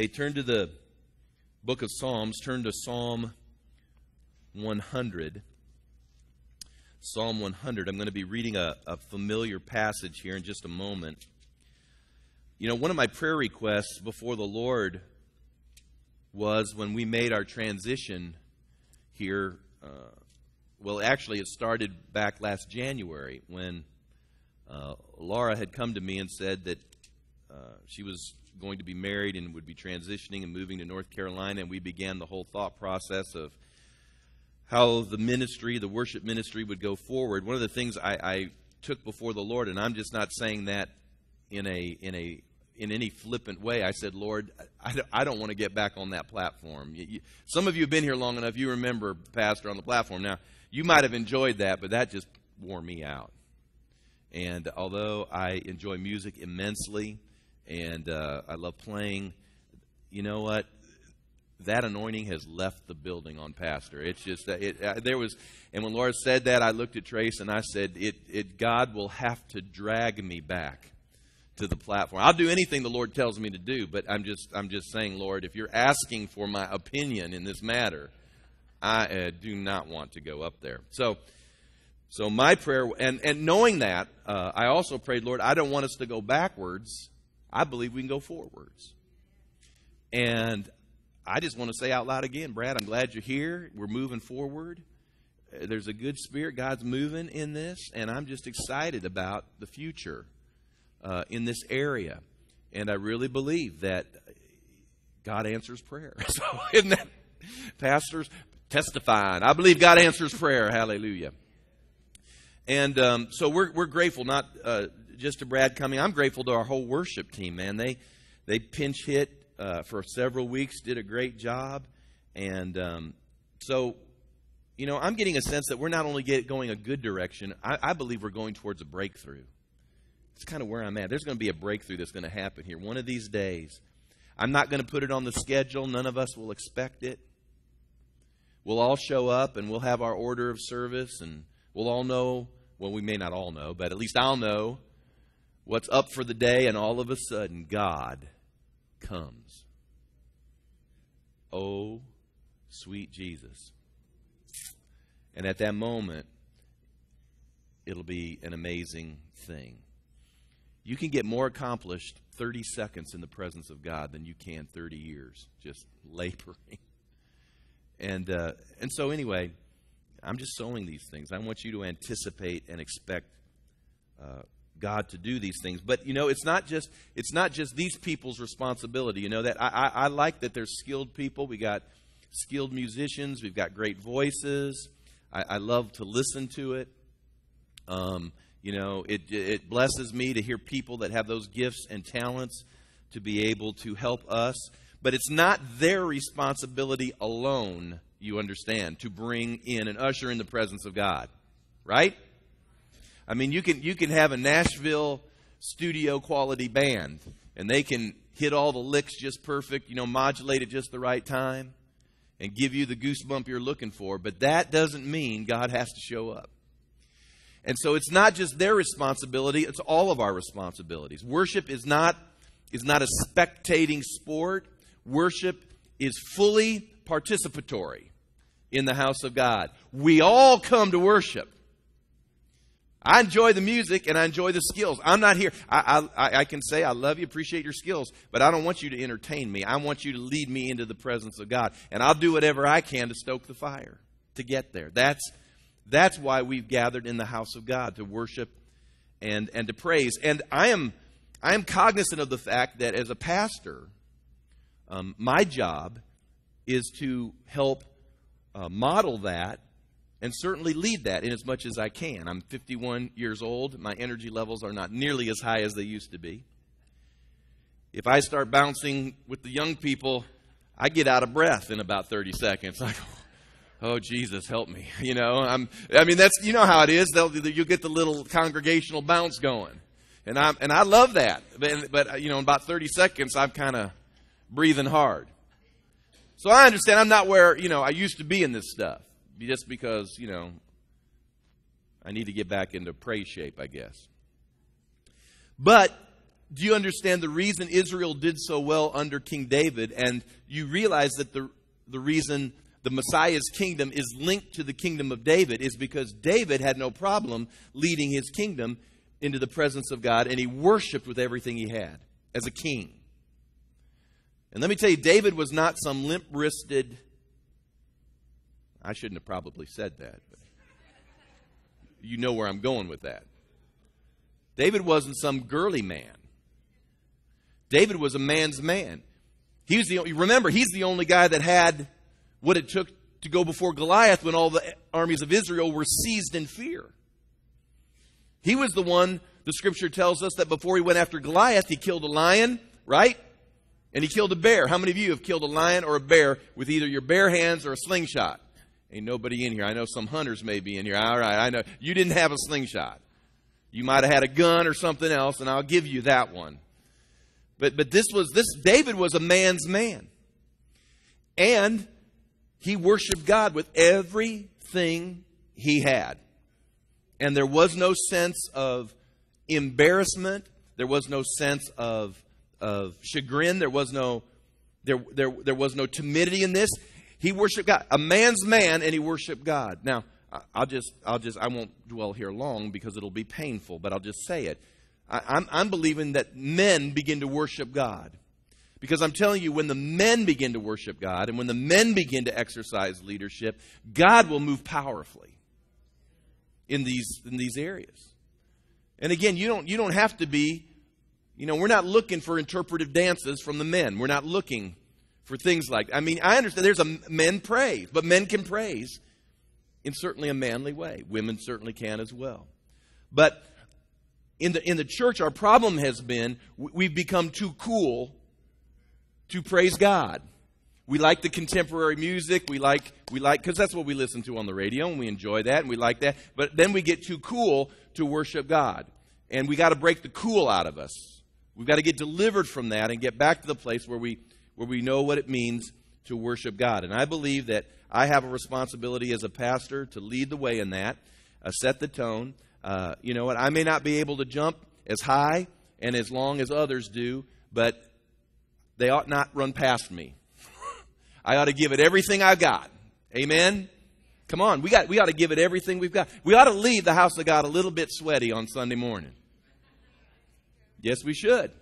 Hey, turn to the book of Psalms, turn to Psalm 100. Psalm 100. I'm going to be reading a, a, familiar passage here in just a moment. You know, one of my prayer requests before the Lord was when we made our transition here. Uh, well, actually, it started back last January when uh, Laura had come to me and said that Uh, she was going to be married and would be transitioning and moving to North Carolina, and we began the whole thought process of how the ministry, the worship ministry, would go forward. One of the things I, I took before the Lord, and I'm just not saying that in a in a in any flippant way. I said, Lord, I, I don't want to get back on that platform. You, you, some of you have been here long enough. You remember Pastor on the platform. Now, you might have enjoyed that, but that just wore me out. And although I enjoy music immensely, and uh, I love playing. You know what? That anointing has left the building on Pastor. It's just that it, uh, there was, and when Laura said that, I looked at Trace and I said, "It, it, God will have to drag me back to the platform. I'll do anything the Lord tells me to do, but I'm just, I'm just saying, Lord, if you're asking for my opinion in this matter, I uh, do not want to go up there." So. So my prayer, and, and knowing that, uh, I also prayed, Lord, I don't want us to go backwards. I believe we can go forwards. And I just want to say out loud again, Brad, I'm glad you're here. We're moving forward. Uh, there's a good spirit. God's moving in this, and I'm just excited about the future uh, in this area. And I really believe that God answers prayer. So, isn't that pastors testifying? I believe God answers prayer. Hallelujah. And um, so we're we're grateful not uh, just to Brad coming. I'm grateful to our whole worship team, man. They they pinch hit uh, for several weeks, did a great job, and um, so you know I'm getting a sense that we're not only get going a good direction. I, I believe we're going towards a breakthrough. It's kind of where I'm at. There's going to be a breakthrough that's going to happen here one of these days. I'm not going to put it on the schedule. None of us will expect it. We'll all show up and we'll have our order of service and we'll all know well, we may not all know, but at least I'll know what's up for the day, and all of a sudden, God comes. Oh, sweet Jesus. And at that moment, it'll be an amazing thing. You can get more accomplished 30 seconds in the presence of God than you can 30 years just laboring. And, uh, and so, anyway, I'm just sowing these things. I want you to anticipate and expect uh, God to do these things. But you know, it's not just it's not just these people's responsibility. You know that I, I, I like that there's skilled people. We got skilled musicians. We've got great voices. I, I love to listen to it. Um, you know, it it blesses me to hear people that have those gifts and talents to be able to help us. But it's not their responsibility alone. You understand to bring in and usher in the presence of God, right? I mean, you can you can have a Nashville studio quality band, and they can hit all the licks just perfect, you know, modulate at just the right time, and give you the goosebump you're looking for. But that doesn't mean God has to show up. And so it's not just their responsibility, it's all of our responsibilities. Worship is not is not a spectating sport. Worship is fully participatory in the house of God. We all come to worship. I enjoy the music and I enjoy the skills. I'm not here. I, I, I, can say I love you, appreciate your skills, but I don't want you to entertain me. I want you to lead me into the presence of God. And I'll do whatever I can to stoke the fire to get there. That's, that's why we've gathered in the house of God to worship and, and to praise. And I am, I am cognizant of the fact that as a pastor, um, my job is to help uh, model that and certainly lead that in as much as I can. I'm 51 years old. My energy levels are not nearly as high as they used to be. If I start bouncing with the young people, I get out of breath in about 30 seconds. Go, oh Jesus, help me. You know, I'm. I mean, that's you know how it is. They'll you get the little congregational bounce going, and I and I love that. But, but you know, in about 30 seconds, I'm kind of breathing hard. So I understand I'm not where you know I used to be in this stuff just because, you know, I need to get back into praise shape, I guess. But do you understand the reason Israel did so well under King David? And you realize that the, the reason the Messiah's kingdom is linked to the kingdom of David is because David had no problem leading his kingdom into the presence of God, and he worshiped with everything he had as a king. And let me tell you, David was not some limp wristed. I shouldn't have probably said that. But you know where I'm going with that. David wasn't some girly man. David was a man's man. He was the remember he's the only guy that had what it took to go before Goliath when all the armies of Israel were seized in fear. He was the one the scripture tells us that before he went after Goliath, he killed a lion, right? And he killed a bear. How many of you have killed a lion or a bear with either your bare hands or a slingshot? Ain't nobody in here. I know some hunters may be in here. All right, I know. You didn't have a slingshot. You might have had a gun or something else, and I'll give you that one. But but this was this David was a man's man. And he worshiped God with everything he had. And there was no sense of embarrassment. There was no sense of, of chagrin. There was no, there, there, there was no timidity in this. He worshiped God. A man's man, and he worshiped God. Now, I'll just, I'll just, I won't dwell here long because it'll be painful, but I'll just say it. I, I'm, I'm believing that men begin to worship God. Because I'm telling you, when the men begin to worship God and when the men begin to exercise leadership, God will move powerfully in these, in these areas. And again, you don't, you don't have to be, you know, we're not looking for interpretive dances from the men. We're not looking for things like I mean, I understand there's a men praise, but men can praise in certainly a manly way. Women certainly can as well. But in the, in the church, our problem has been we've become too cool to praise God. We like the contemporary music. We like, we like, because that's what we listen to on the radio, and we enjoy that, and we like that. But then we get too cool to worship God. And we got to break the cool out of us. We've got to get delivered from that and get back to the place where we, where we know what it means to worship God. And I believe that I have a responsibility as a pastor to lead the way in that, uh, set the tone. Uh, you know what? I may not be able to jump as high and as long as others do, but they ought not run past me. I ought to give it everything I've got. Amen? Come on, we, got, we ought to give it everything we've got. We ought to leave the house of God a little bit sweaty on Sunday morning. Yes, we should.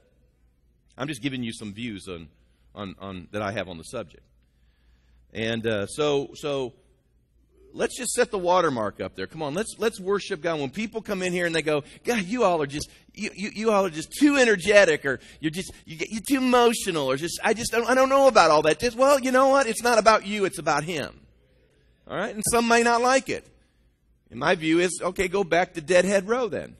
I'm just giving you some views on, on, on that I have on the subject. And uh, so, so let's just set the watermark up there. Come on, let's let's worship God. When people come in here and they go, God, you all are just you, you, you all are just too energetic, or you're just you get, you're too emotional, or just I just don't, I don't know about all that. Just well, you know what? It's not about you. It's about Him. All right, and some may not like it. And my view is okay. Go back to Deadhead Row then.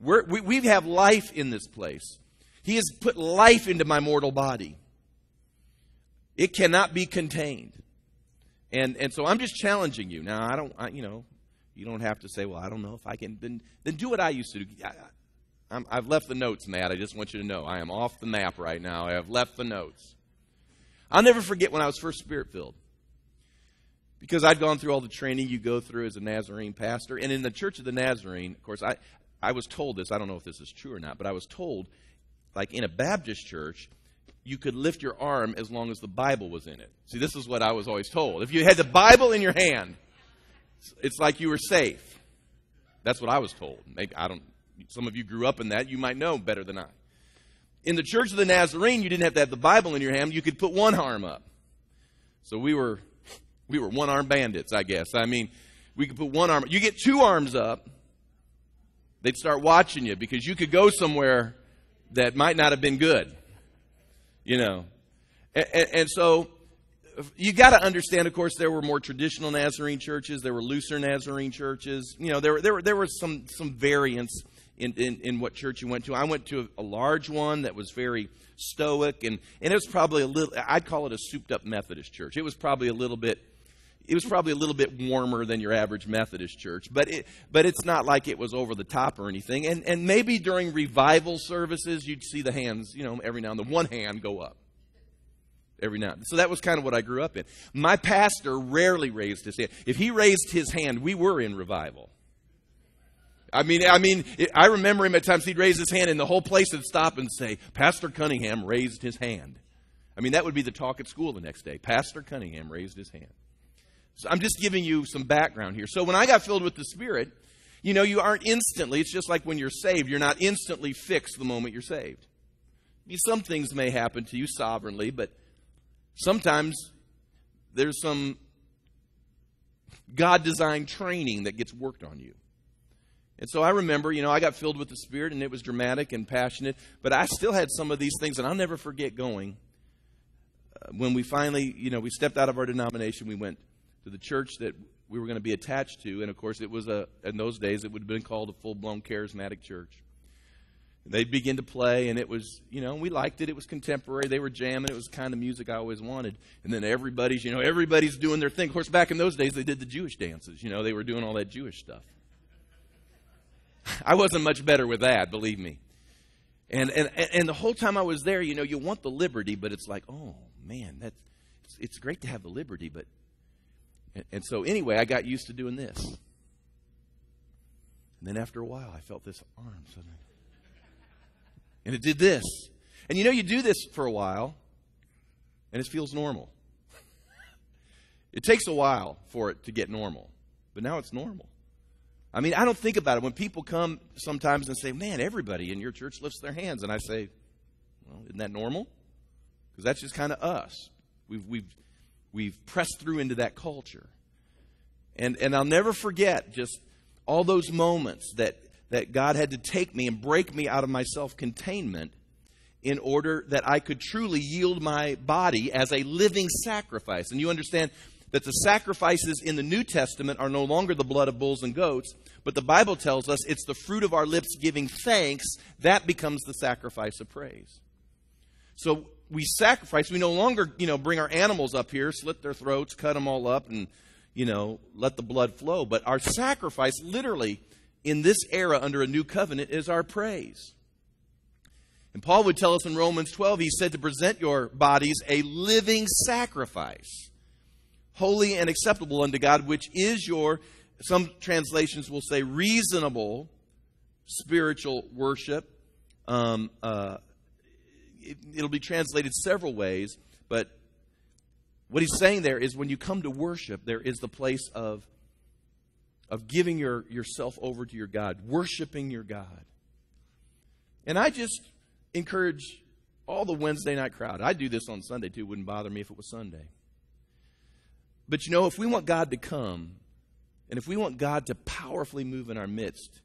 We're, we we have life in this place. He has put life into my mortal body. It cannot be contained. And, and so I'm just challenging you. Now, I don't, I, you know, you don't have to say, well, I don't know if I can. Then, then do what I used to do. I, have left the notes, Matt. I just want you to know. I am off the map right now. I have left the notes. I'll never forget when I was first spirit filled. Because I'd gone through all the training you go through as a Nazarene pastor. And in the Church of the Nazarene, of course, I, I was told this. I don't know if this is true or not, but I was told, like in a Baptist church, you could lift your arm as long as the Bible was in it. See, this is what I was always told. If you had the Bible in your hand, it's like you were safe. That's what I was told. Maybe I don't. Some of you grew up in that. You might know better than I. In the Church of the Nazarene, you didn't have to have the Bible in your hand. You could put one arm up. So we were, we were one arm bandits, I guess. I mean, we could put one arm. You get two arms up, they'd start watching you because you could go somewhere that might not have been good you know. And, and, and so you got to understand, of course, there were more traditional Nazarene churches, there were looser Nazarene churches. You know, there, there, were, there were some, some variance in, in, in what church you went to. I went to a, a large one that was very stoic, and, and it was probably a little, I'd call it a souped up Methodist church. It was probably a little bit it was probably a little bit warmer than your average Methodist church, but it, but it's not like it was over the top or anything. And and maybe during revival services, you'd see the hands, you know, every now and then one hand go up. Every now. So that was kind of what I grew up in. My pastor rarely raised his hand. If he raised his hand, we were in revival. I mean, I mean, it, I remember him at times he'd raise his hand and the whole place would stop and say, Pastor Cunningham raised his hand. I mean, that would be the talk at school the next day. Pastor Cunningham raised his hand. So I'm just giving you some background here. So when I got filled with the Spirit, you know, you aren't instantly, it's just like when you're saved, you're not instantly fixed the moment you're saved. I mean, some things may happen to you sovereignly, but sometimes there's some God designed training that gets worked on you. And so I remember, you know, I got filled with the Spirit and it was dramatic and passionate, but I still had some of these things, and I'll never forget going. Uh, when we finally, you know, we stepped out of our denomination, we went to the church that we were going to be attached to. And of course, it was a, in those days, it would have been called a full blown charismatic church. And they'd begin to play, and it was, you know, we liked it. It was contemporary. They were jamming. It was the kind of music I always wanted. And then everybody's, you know, everybody's doing their thing. Of course, back in those days, they did the Jewish dances. You know, they were doing all that Jewish stuff. I wasn't much better with that, believe me. And, and, and the whole time I was there, you know, you want the liberty, but it's like, oh, man, that's, it's, it's great to have the liberty, but and, and so, anyway, I got used to doing this. And then after a while, I felt this arm suddenly. And it did this. And you know, you do this for a while, and it feels normal. it takes a while for it to get normal, but now it's normal. I mean, I don't think about it. When people come sometimes and say, Man, everybody in your church lifts their hands, and I say, Well, isn't that normal? Because that's just kind of us. We've, we've we've pressed through into that culture. And, and I'll never forget just all those moments that, that God had to take me and break me out of my self containment in order that I could truly yield my body as a living sacrifice. And you understand that the sacrifices in the New Testament are no longer the blood of bulls and goats, but the Bible tells us it's the fruit of our lips giving thanks that becomes the sacrifice of praise. So we sacrifice. We no longer, you know, bring our animals up here, slit their throats, cut them all up, and, you know, let the blood flow. But our sacrifice, literally, in this era under a new covenant, is our praise. And Paul would tell us in Romans 12, he said to present your bodies a living sacrifice, holy and acceptable unto God, which is your, some translations will say, reasonable spiritual worship. Um, uh, it'll be translated several ways, but what he's saying there is when you come to worship, there is the place of, of giving your, yourself over to your God, worshiping your God. And I just encourage all the Wednesday night crowd. I do this on Sunday too, wouldn't bother me if it was Sunday. But you know, if we want God to come, and if we want God to powerfully move in our midst,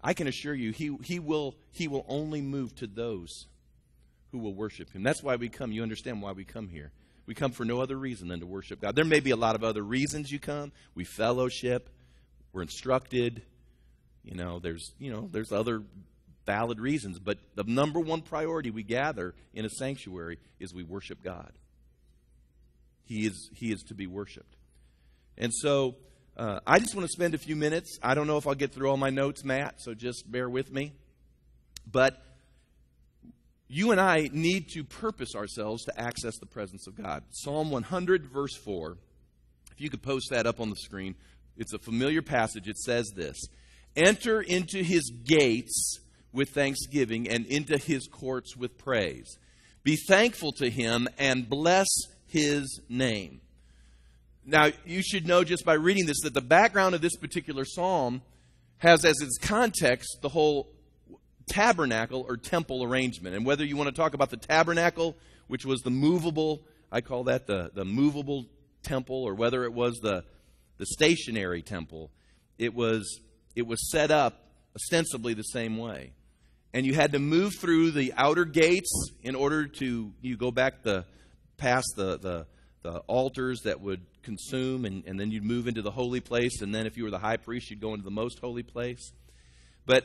I can assure you, He, he, will, he will only move to those who will worship him. That's why we come. You understand why we come here. We come for no other reason than to worship God. There may be a lot of other reasons you come. We fellowship, we're instructed. You know, there's, you know, there's other valid reasons, but the number one priority we gather in a sanctuary is we worship God. He is he is to be worshiped. And so uh, I just want to spend a few minutes. I don't know if I'll get through all my notes, Matt, so just bear with me. But you and I need to purpose ourselves to access the presence of God. Psalm 100, verse 4. If you could post that up on the screen, it's a familiar passage. It says this Enter into his gates with thanksgiving and into his courts with praise. Be thankful to him and bless his name. Now, you should know just by reading this that the background of this particular psalm has as its context the whole tabernacle or temple arrangement. And whether you want to talk about the tabernacle, which was the movable, I call that the, the movable temple, or whether it was the, the stationary temple, it was, it was set up ostensibly the same way. And you had to move through the outer gates in order to you go back the past the, the, the altars that would consume, and, and then you'd move into the holy place. And then if you were the high priest, you'd go into the most holy place. But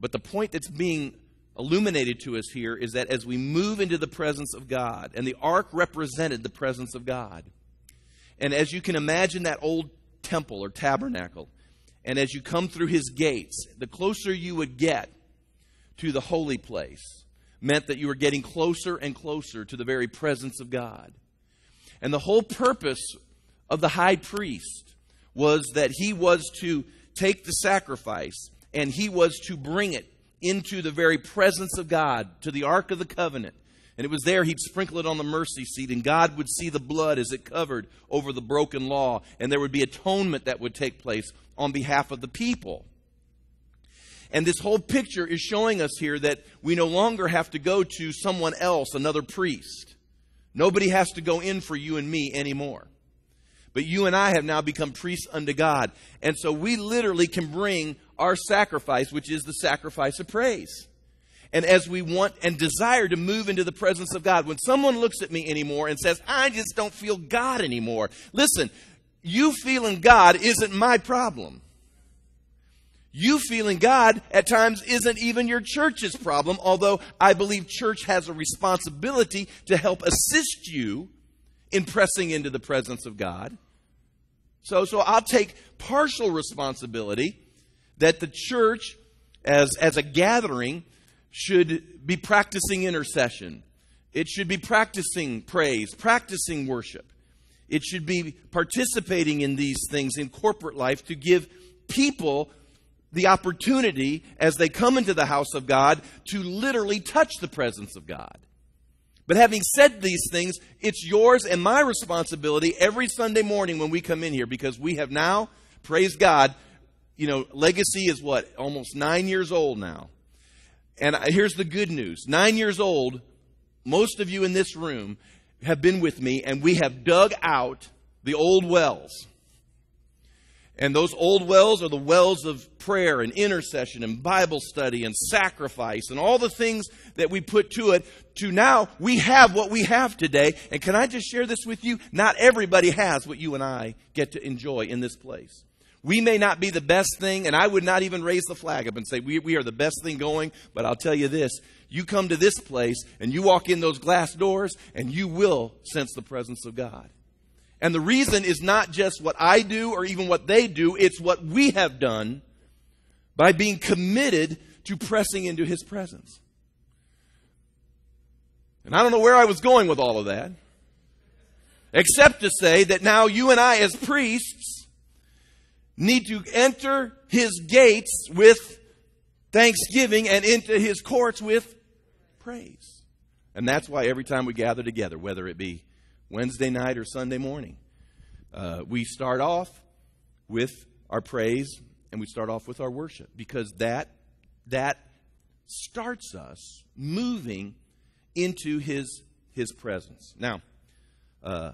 but the point that's being illuminated to us here is that as we move into the presence of God, and the ark represented the presence of God, and as you can imagine that old temple or tabernacle, and as you come through his gates, the closer you would get to the holy place meant that you were getting closer and closer to the very presence of God. And the whole purpose of the high priest was that he was to take the sacrifice and he was to bring it into the very presence of God, to the Ark of the Covenant. And it was there he'd sprinkle it on the mercy seat, and God would see the blood as it covered over the broken law, and there would be atonement that would take place on behalf of the people. And this whole picture is showing us here that we no longer have to go to someone else, another priest. Nobody has to go in for you and me anymore. But you and I have now become priests unto God. And so we literally can bring our sacrifice, which is the sacrifice of praise. And as we want and desire to move into the presence of God, when someone looks at me anymore and says, I just don't feel God anymore, listen, you feeling God isn't my problem. You feeling God at times isn't even your church's problem, although I believe church has a responsibility to help assist you in pressing into the presence of God. So, so I'll take partial responsibility that the church, as, as a gathering, should be practicing intercession. It should be practicing praise, practicing worship. It should be participating in these things in corporate life to give people the opportunity as they come into the house of God to literally touch the presence of God. But having said these things, it's yours and my responsibility every Sunday morning when we come in here because we have now, praise God, you know, Legacy is what? Almost nine years old now. And here's the good news nine years old, most of you in this room have been with me, and we have dug out the old wells. And those old wells are the wells of prayer and intercession and Bible study and sacrifice and all the things that we put to it. To now, we have what we have today. And can I just share this with you? Not everybody has what you and I get to enjoy in this place. We may not be the best thing, and I would not even raise the flag up and say we, we are the best thing going, but I'll tell you this you come to this place and you walk in those glass doors, and you will sense the presence of God. And the reason is not just what I do or even what they do, it's what we have done by being committed to pressing into His presence. And I don't know where I was going with all of that, except to say that now you and I, as priests, need to enter His gates with thanksgiving and into His courts with praise. And that's why every time we gather together, whether it be Wednesday night or Sunday morning. Uh, we start off with our praise and we start off with our worship because that that starts us moving into his his presence. Now, uh,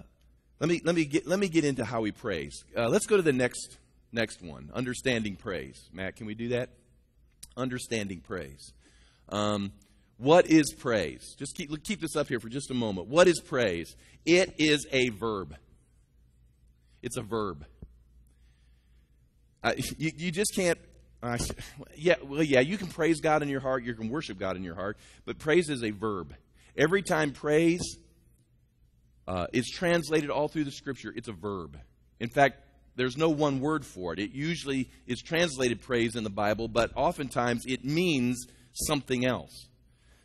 let me let me get let me get into how we praise. Uh, let's go to the next next one. Understanding praise. Matt, can we do that? Understanding praise. Um, what is praise? Just keep, keep this up here for just a moment. What is praise? It is a verb. It's a verb. You, you just can't. Yeah, well, yeah, you can praise God in your heart, you can worship God in your heart, but praise is a verb. Every time praise uh, is translated all through the Scripture, it's a verb. In fact, there's no one word for it. It usually is translated praise in the Bible, but oftentimes it means something else.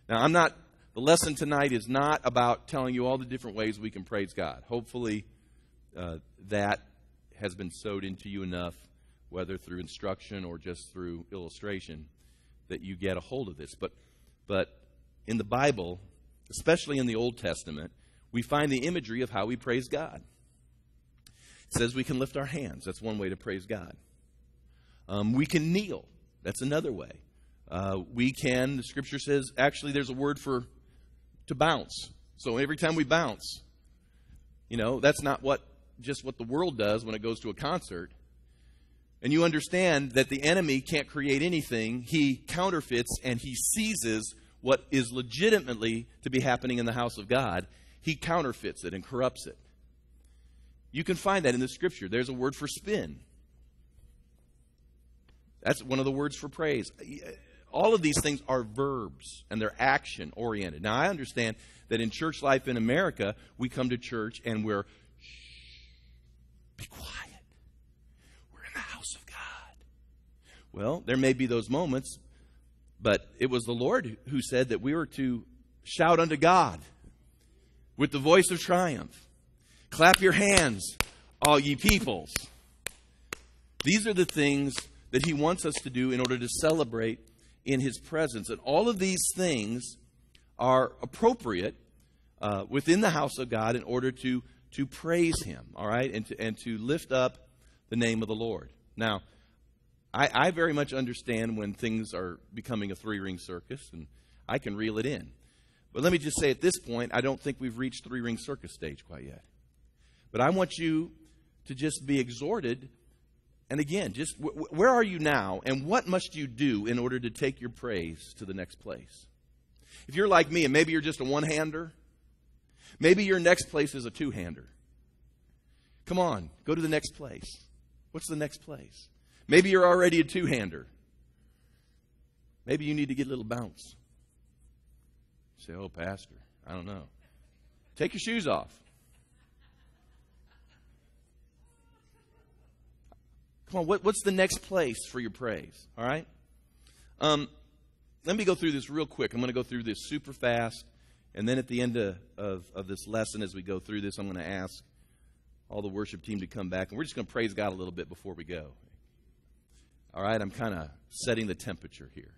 Now, I'm not, the lesson tonight is not about telling you all the different ways we can praise God. Hopefully, uh, that has been sowed into you enough, whether through instruction or just through illustration, that you get a hold of this. But, but in the Bible, especially in the Old Testament, we find the imagery of how we praise God. It says we can lift our hands. That's one way to praise God. Um, we can kneel. That's another way. Uh, we can, the scripture says, actually, there's a word for to bounce. So every time we bounce, you know, that's not what just what the world does when it goes to a concert. And you understand that the enemy can't create anything. He counterfeits and he seizes what is legitimately to be happening in the house of God. He counterfeits it and corrupts it. You can find that in the scripture. There's a word for spin. That's one of the words for praise all of these things are verbs and they're action oriented. Now, I understand that in church life in America, we come to church and we're, shh, be quiet. We're in the house of God. Well, there may be those moments, but it was the Lord who said that we were to shout unto God with the voice of triumph. Clap your hands, all ye peoples. These are the things that He wants us to do in order to celebrate in His presence. And all of these things are appropriate uh, within the house of God in order to, to praise Him, all right, and to, and to lift up the name of the Lord. Now, I, I very much understand when things are becoming a three ring circus, and I can reel it in. But let me just say at this point, I don't think we've reached three ring circus stage quite yet. But I want you to just be exhorted. And again, just w- where are you now, and what must you do in order to take your praise to the next place? If you're like me, and maybe you're just a one hander, maybe your next place is a two hander. Come on, go to the next place. What's the next place? Maybe you're already a two hander. Maybe you need to get a little bounce. say, oh, Pastor, I don't know. Take your shoes off. Come on, what, what's the next place for your praise? All right? Um, let me go through this real quick. I'm going to go through this super fast. And then at the end of, of, of this lesson, as we go through this, I'm going to ask all the worship team to come back. And we're just going to praise God a little bit before we go. All right? I'm kind of setting the temperature here.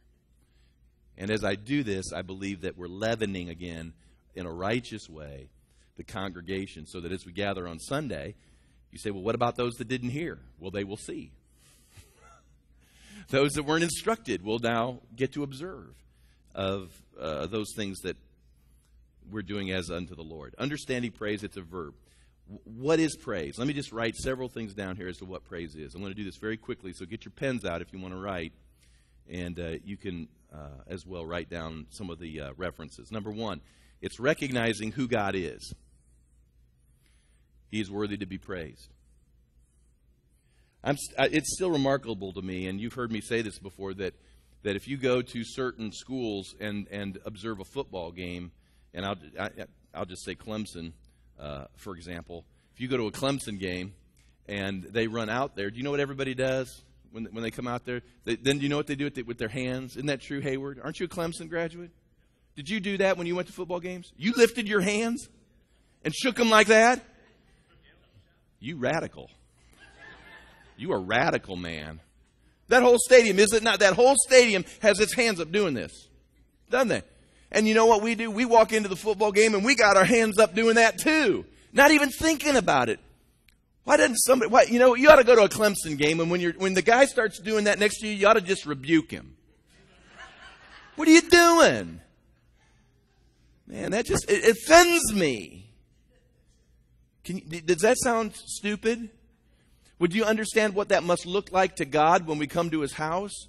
And as I do this, I believe that we're leavening again in a righteous way the congregation so that as we gather on Sunday, you say, well, what about those that didn't hear? Well, they will see. those that weren't instructed will now get to observe of uh, those things that we're doing as unto the Lord. Understanding praise, it's a verb. What is praise? Let me just write several things down here as to what praise is. I'm going to do this very quickly, so get your pens out if you want to write, and uh, you can uh, as well write down some of the uh, references. Number one, it's recognizing who God is. He is worthy to be praised. I'm, it's still remarkable to me, and you've heard me say this before, that, that if you go to certain schools and, and observe a football game, and I'll, I, will i will just say Clemson, uh, for example, if you go to a Clemson game and they run out there, do you know what everybody does when, when they come out there? They, then do you know what they do with, the, with their hands? Isn't that true, Hayward? Aren't you a Clemson graduate? Did you do that when you went to football games? You lifted your hands and shook them like that? You radical. You are radical, man. That whole stadium, is it not? That whole stadium has its hands up doing this. Doesn't they? And you know what we do? We walk into the football game and we got our hands up doing that too. Not even thinking about it. Why doesn't somebody, why, you know, you ought to go to a Clemson game and when you're, when the guy starts doing that next to you, you ought to just rebuke him. What are you doing? Man, that just, it offends me. You, does that sound stupid? Would you understand what that must look like to God when we come to his house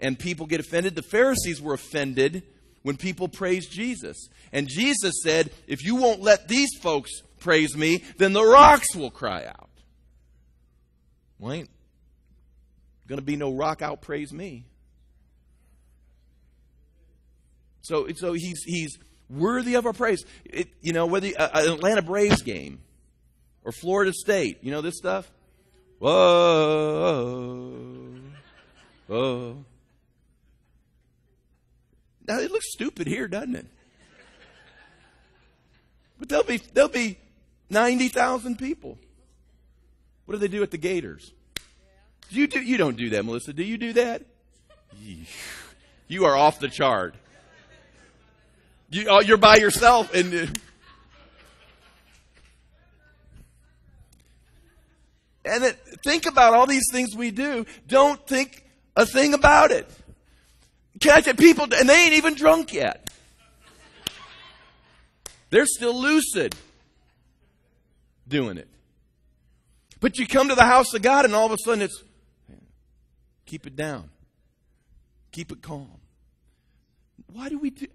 and people get offended? The Pharisees were offended when people praised Jesus. And Jesus said, If you won't let these folks praise me, then the rocks will cry out. Well, ain't going to be no rock out praise me. So, so he's, he's worthy of our praise. It, you know, whether uh, an Atlanta Braves game, or Florida State. You know this stuff? Whoa. Whoa. Now it looks stupid here, doesn't it? But there'll be there'll be ninety thousand people. What do they do at the Gators? You do you don't do that, Melissa? Do you do that? You are off the chart. You, oh, you're by yourself and. Uh, And then think about all these things we do. Don't think a thing about it. Can I say people, and they ain't even drunk yet. They're still lucid doing it. But you come to the house of God and all of a sudden it's, keep it down. Keep it calm. Why do we do,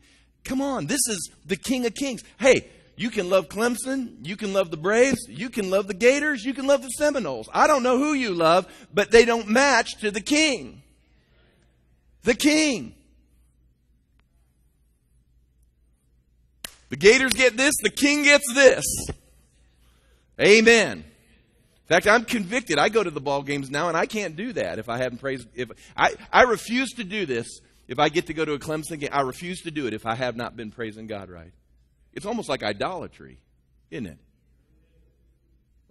come on, this is the King of Kings. Hey, you can love Clemson. You can love the Braves. You can love the Gators. You can love the Seminoles. I don't know who you love, but they don't match to the King. The King. The Gators get this, the King gets this. Amen. In fact, I'm convicted. I go to the ball games now, and I can't do that if I haven't praised. If I, I refuse to do this if I get to go to a Clemson game. I refuse to do it if I have not been praising God right. It's almost like idolatry, isn't it?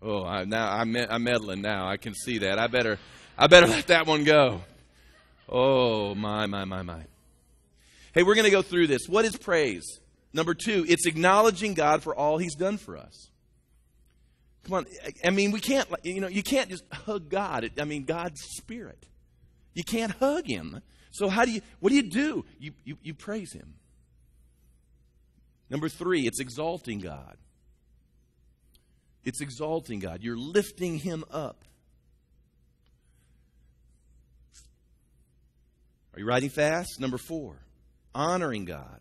Oh, I, now I'm, I'm meddling now. I can see that. I better, I better let that one go. Oh, my, my, my, my. Hey, we're going to go through this. What is praise? Number two, it's acknowledging God for all He's done for us. Come on. I mean, we can't, you know, you can't just hug God. I mean, God's spirit. You can't hug Him. So how do you, what do you do? You, you, you praise Him. Number three, it's exalting God. It's exalting God. You're lifting Him up. Are you writing fast? Number four, honoring God.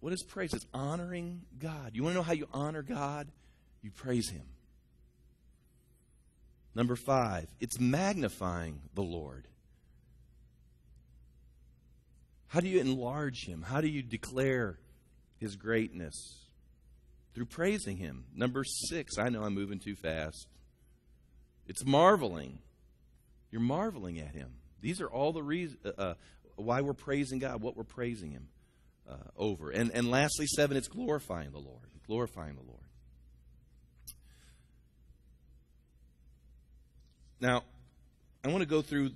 What is praise? It's honoring God. You want to know how you honor God? You praise Him. Number five, it's magnifying the Lord. How do you enlarge Him? How do you declare His greatness? Through praising Him. Number six, I know I'm moving too fast. It's marveling. You're marveling at Him. These are all the reasons uh, uh, why we're praising God, what we're praising Him uh, over. And, and lastly, seven, it's glorifying the Lord. Glorifying the Lord. Now, I want to go through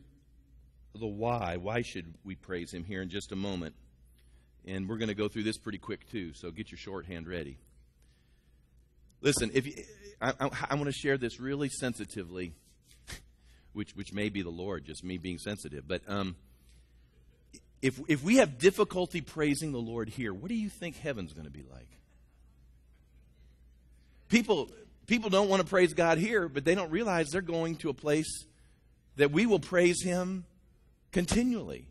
the why. Why should we praise Him here in just a moment? And we're going to go through this pretty quick, too, so get your shorthand ready. Listen, if you, I, I, I want to share this really sensitively, which, which may be the Lord, just me being sensitive. But um, if, if we have difficulty praising the Lord here, what do you think heaven's going to be like? People, people don't want to praise God here, but they don't realize they're going to a place that we will praise Him continually.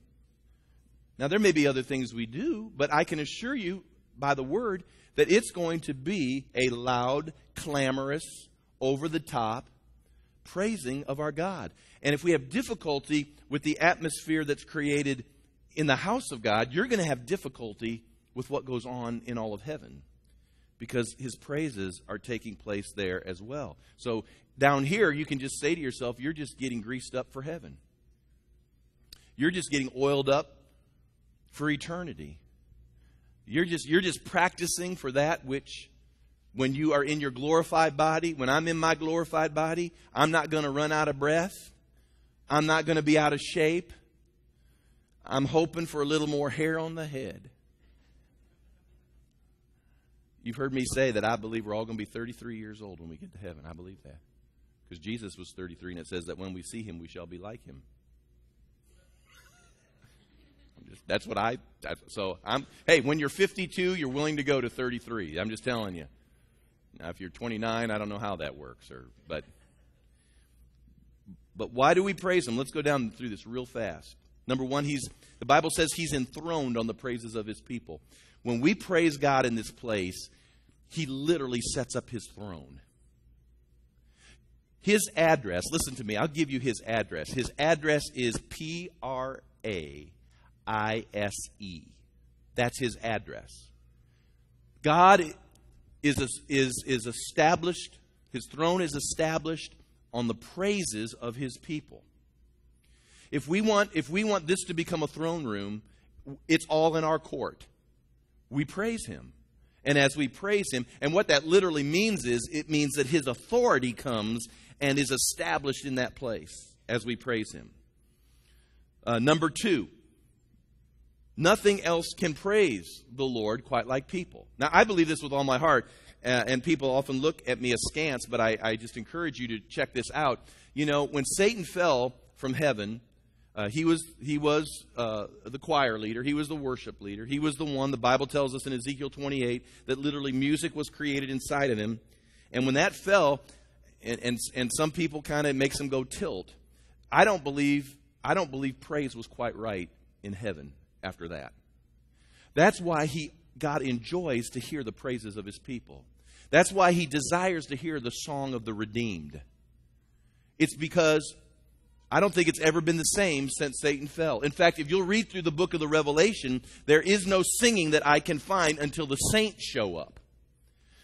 Now, there may be other things we do, but I can assure you by the word that it's going to be a loud, clamorous, over the top praising of our God. And if we have difficulty with the atmosphere that's created in the house of God, you're going to have difficulty with what goes on in all of heaven because his praises are taking place there as well. So down here, you can just say to yourself, you're just getting greased up for heaven. You're just getting oiled up for eternity. You're just, you're just practicing for that which, when you are in your glorified body, when I'm in my glorified body, I'm not going to run out of breath. I'm not going to be out of shape. I'm hoping for a little more hair on the head. You've heard me say that I believe we're all going to be 33 years old when we get to heaven. I believe that. Because Jesus was 33, and it says that when we see him, we shall be like him. Just, that's what I. So I'm. Hey, when you're 52, you're willing to go to 33. I'm just telling you. Now, if you're 29, I don't know how that works, or but. But why do we praise him? Let's go down through this real fast. Number one, he's the Bible says he's enthroned on the praises of his people. When we praise God in this place, he literally sets up his throne. His address, listen to me, I'll give you his address. His address is P R A I S E. That's his address. God is, is, is established, his throne is established on the praises of his people. If we want, if we want this to become a throne room, it's all in our court. We praise him. And as we praise him, and what that literally means is it means that his authority comes and is established in that place as we praise him. Uh, number two, nothing else can praise the Lord quite like people. Now, I believe this with all my heart, uh, and people often look at me askance, but I, I just encourage you to check this out. You know, when Satan fell from heaven, uh, he was, he was uh, the choir leader. He was the worship leader. He was the one, the Bible tells us in Ezekiel 28, that literally music was created inside of him. And when that fell, and, and, and some people kind of makes them go tilt, I don't believe, I don't believe praise was quite right in heaven after that. That's why he, God enjoys to hear the praises of his people. That's why he desires to hear the song of the redeemed. It's because I don't think it's ever been the same since Satan fell. In fact, if you'll read through the book of the Revelation, there is no singing that I can find until the saints show up.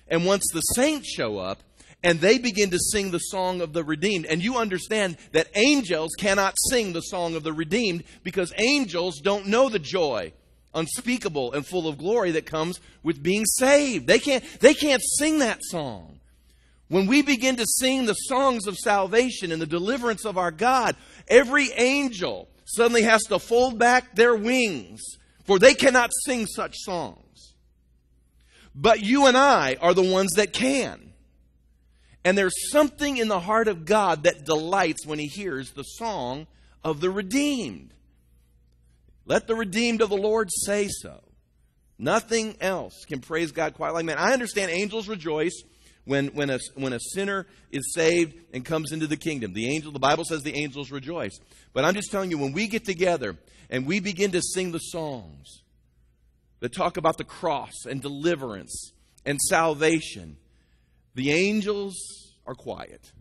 And once the saints show up, and they begin to sing the song of the redeemed. And you understand that angels cannot sing the song of the redeemed because angels don't know the joy unspeakable and full of glory that comes with being saved. They can't, they can't sing that song. When we begin to sing the songs of salvation and the deliverance of our God, every angel suddenly has to fold back their wings, for they cannot sing such songs. But you and I are the ones that can. And there's something in the heart of God that delights when he hears the song of the redeemed. Let the redeemed of the Lord say so. Nothing else can praise God quite like that. I understand angels rejoice when, when, a, when a sinner is saved and comes into the kingdom. The angel, the Bible says the angels rejoice. But I'm just telling you, when we get together and we begin to sing the songs that talk about the cross and deliverance and salvation, the angels are quiet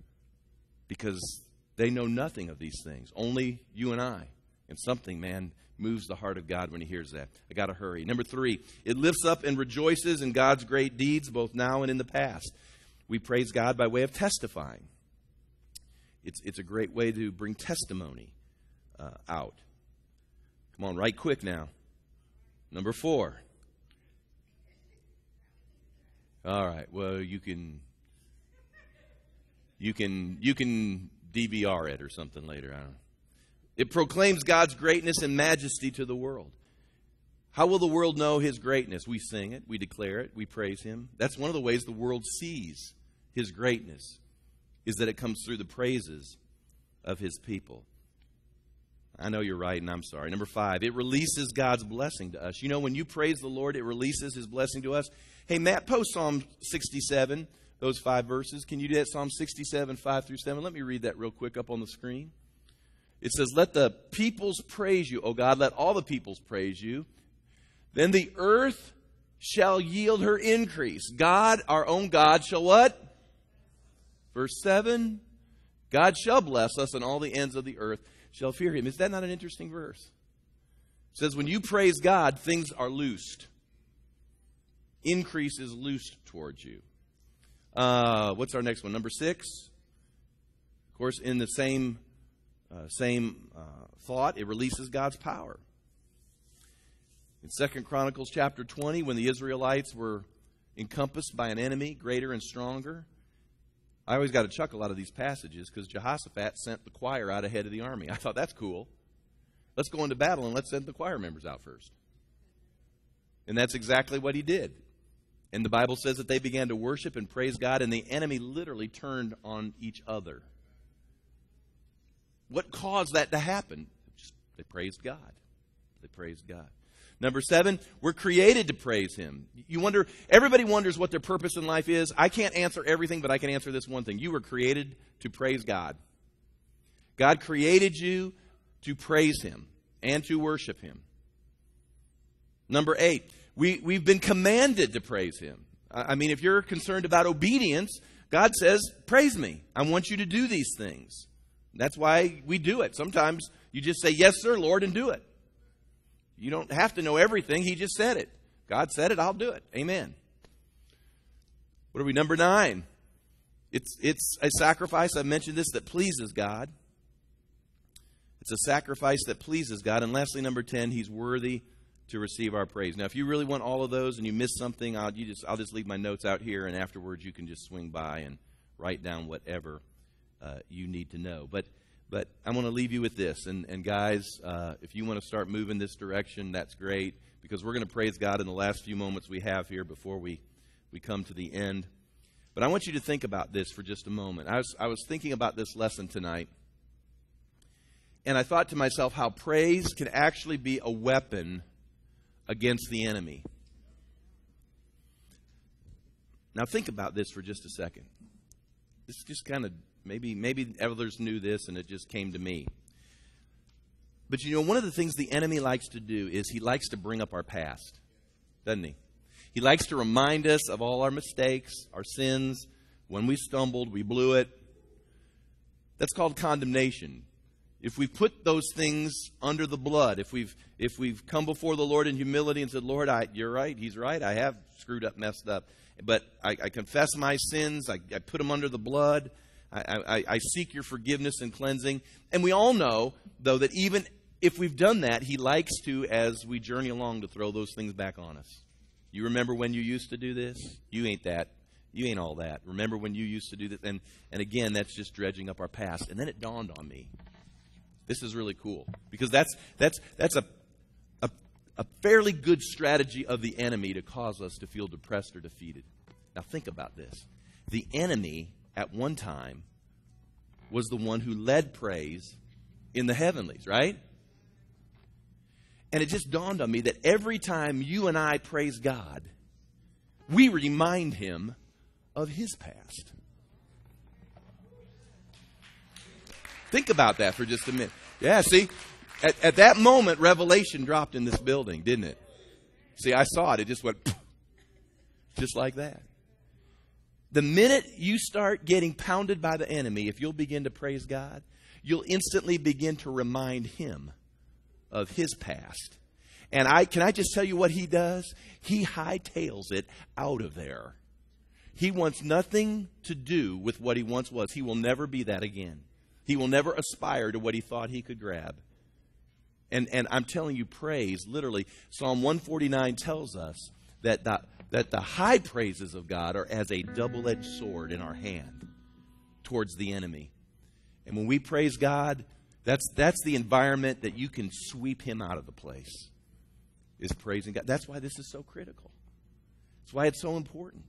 because they know nothing of these things. Only you and I. And something, man, moves the heart of God when he hears that. I got to hurry. Number three, it lifts up and rejoices in God's great deeds, both now and in the past. We praise God by way of testifying. It's, it's a great way to bring testimony uh, out. Come on, right quick now. Number four. All right. Well, you can you can you can DVR it or something later. I don't know. It proclaims God's greatness and majesty to the world. How will the world know his greatness? We sing it, we declare it, we praise him. That's one of the ways the world sees his greatness is that it comes through the praises of his people. I know you're right, and I'm sorry. Number five, it releases God's blessing to us. You know, when you praise the Lord, it releases his blessing to us. Hey, Matt, post Psalm 67, those five verses. Can you do that? Psalm 67, 5 through 7. Let me read that real quick up on the screen. It says, Let the peoples praise you, O God, let all the peoples praise you. Then the earth shall yield her increase. God, our own God, shall what? Verse 7 God shall bless us, and all the ends of the earth shall fear him. Is that not an interesting verse? It says, when you praise God, things are loosed. Increase is loosed towards you. Uh, what's our next one? Number six. Of course, in the same, uh, same uh, thought, it releases God's power. In Second Chronicles chapter 20, when the Israelites were encompassed by an enemy greater and stronger, I always got to chuckle out of these passages because Jehoshaphat sent the choir out ahead of the army. I thought that's cool. Let's go into battle and let's send the choir members out first. And that's exactly what he did. And the Bible says that they began to worship and praise God, and the enemy literally turned on each other. What caused that to happen? Just, they praised God. They praised God. Number seven, we're created to praise Him. You wonder, everybody wonders what their purpose in life is. I can't answer everything, but I can answer this one thing. You were created to praise God. God created you to praise Him and to worship Him. Number eight, we, we've been commanded to praise Him. I mean, if you're concerned about obedience, God says, Praise me. I want you to do these things. That's why we do it. Sometimes you just say, Yes, sir, Lord, and do it. You don't have to know everything. He just said it. God said it, I'll do it. Amen. What are we? Number nine. It's, it's a sacrifice, I've mentioned this, that pleases God. It's a sacrifice that pleases God. And lastly, number 10, he's worthy to receive our praise. Now, if you really want all of those and you miss something, I'll, you just, I'll just leave my notes out here, and afterwards you can just swing by and write down whatever uh, you need to know. But but I want to leave you with this. And, and guys, uh, if you want to start moving this direction, that's great because we're going to praise God in the last few moments we have here before we, we come to the end. But I want you to think about this for just a moment. I was, I was thinking about this lesson tonight, and I thought to myself how praise can actually be a weapon against the enemy. Now, think about this for just a second. This just kind of Maybe maybe others knew this and it just came to me. But you know, one of the things the enemy likes to do is he likes to bring up our past, doesn't he? He likes to remind us of all our mistakes, our sins, when we stumbled, we blew it. That's called condemnation. If we put those things under the blood, if we've if we've come before the Lord in humility and said, "Lord, I, you're right, He's right, I have screwed up, messed up," but I, I confess my sins, I, I put them under the blood, I, I, I seek your forgiveness and cleansing. And we all know, though, that even if we've done that, He likes to, as we journey along, to throw those things back on us. You remember when you used to do this? You ain't that. You ain't all that. Remember when you used to do this? And, and again, that's just dredging up our past. And then it dawned on me. This is really cool because that's, that's, that's a, a, a fairly good strategy of the enemy to cause us to feel depressed or defeated. Now, think about this. The enemy, at one time, was the one who led praise in the heavenlies, right? And it just dawned on me that every time you and I praise God, we remind him of his past. Think about that for just a minute. Yeah, see, at, at that moment, revelation dropped in this building, didn't it? See, I saw it. It just went just like that. The minute you start getting pounded by the enemy, if you'll begin to praise God, you'll instantly begin to remind him of his past. And I can I just tell you what he does? He hightails it out of there. He wants nothing to do with what he once was. He will never be that again. He will never aspire to what he thought he could grab. And, and I'm telling you, praise, literally, Psalm 149 tells us that the, that the high praises of God are as a double edged sword in our hand towards the enemy. And when we praise God, that's, that's the environment that you can sweep him out of the place, is praising God. That's why this is so critical. That's why it's so important.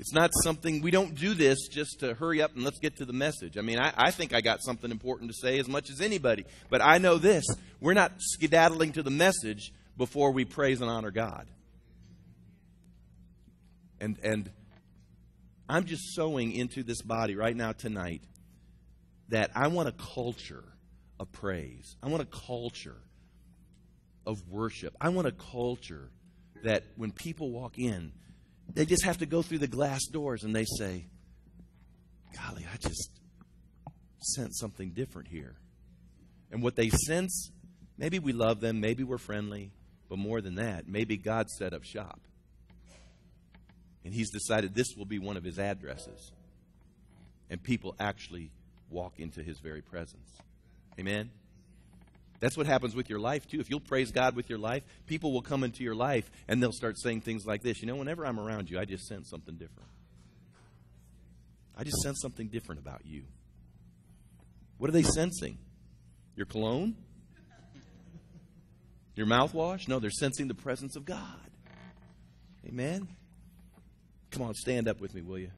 It's not something, we don't do this just to hurry up and let's get to the message. I mean, I, I, think I got something important to say as much as anybody. But I know this we're not skedaddling to the message before we praise and honor God. And, and I'm just sowing into this body right now tonight that I want a culture of praise. I want a culture of worship. I want a culture that when people walk in, they just have to go through the glass doors and they say, Golly, I just sense something different here. And what they sense, maybe we love them, maybe we're friendly, but more than that, maybe God set up shop. And He's decided this will be one of His addresses. And people actually walk into His very presence. Amen? That's what happens with your life, too. If you'll praise God with your life, people will come into your life and they'll start saying things like this You know, whenever I'm around you, I just sense something different. I just sense something different about you. What are they sensing? Your cologne? Your mouthwash? No, they're sensing the presence of God. Amen? Come on, stand up with me, will you?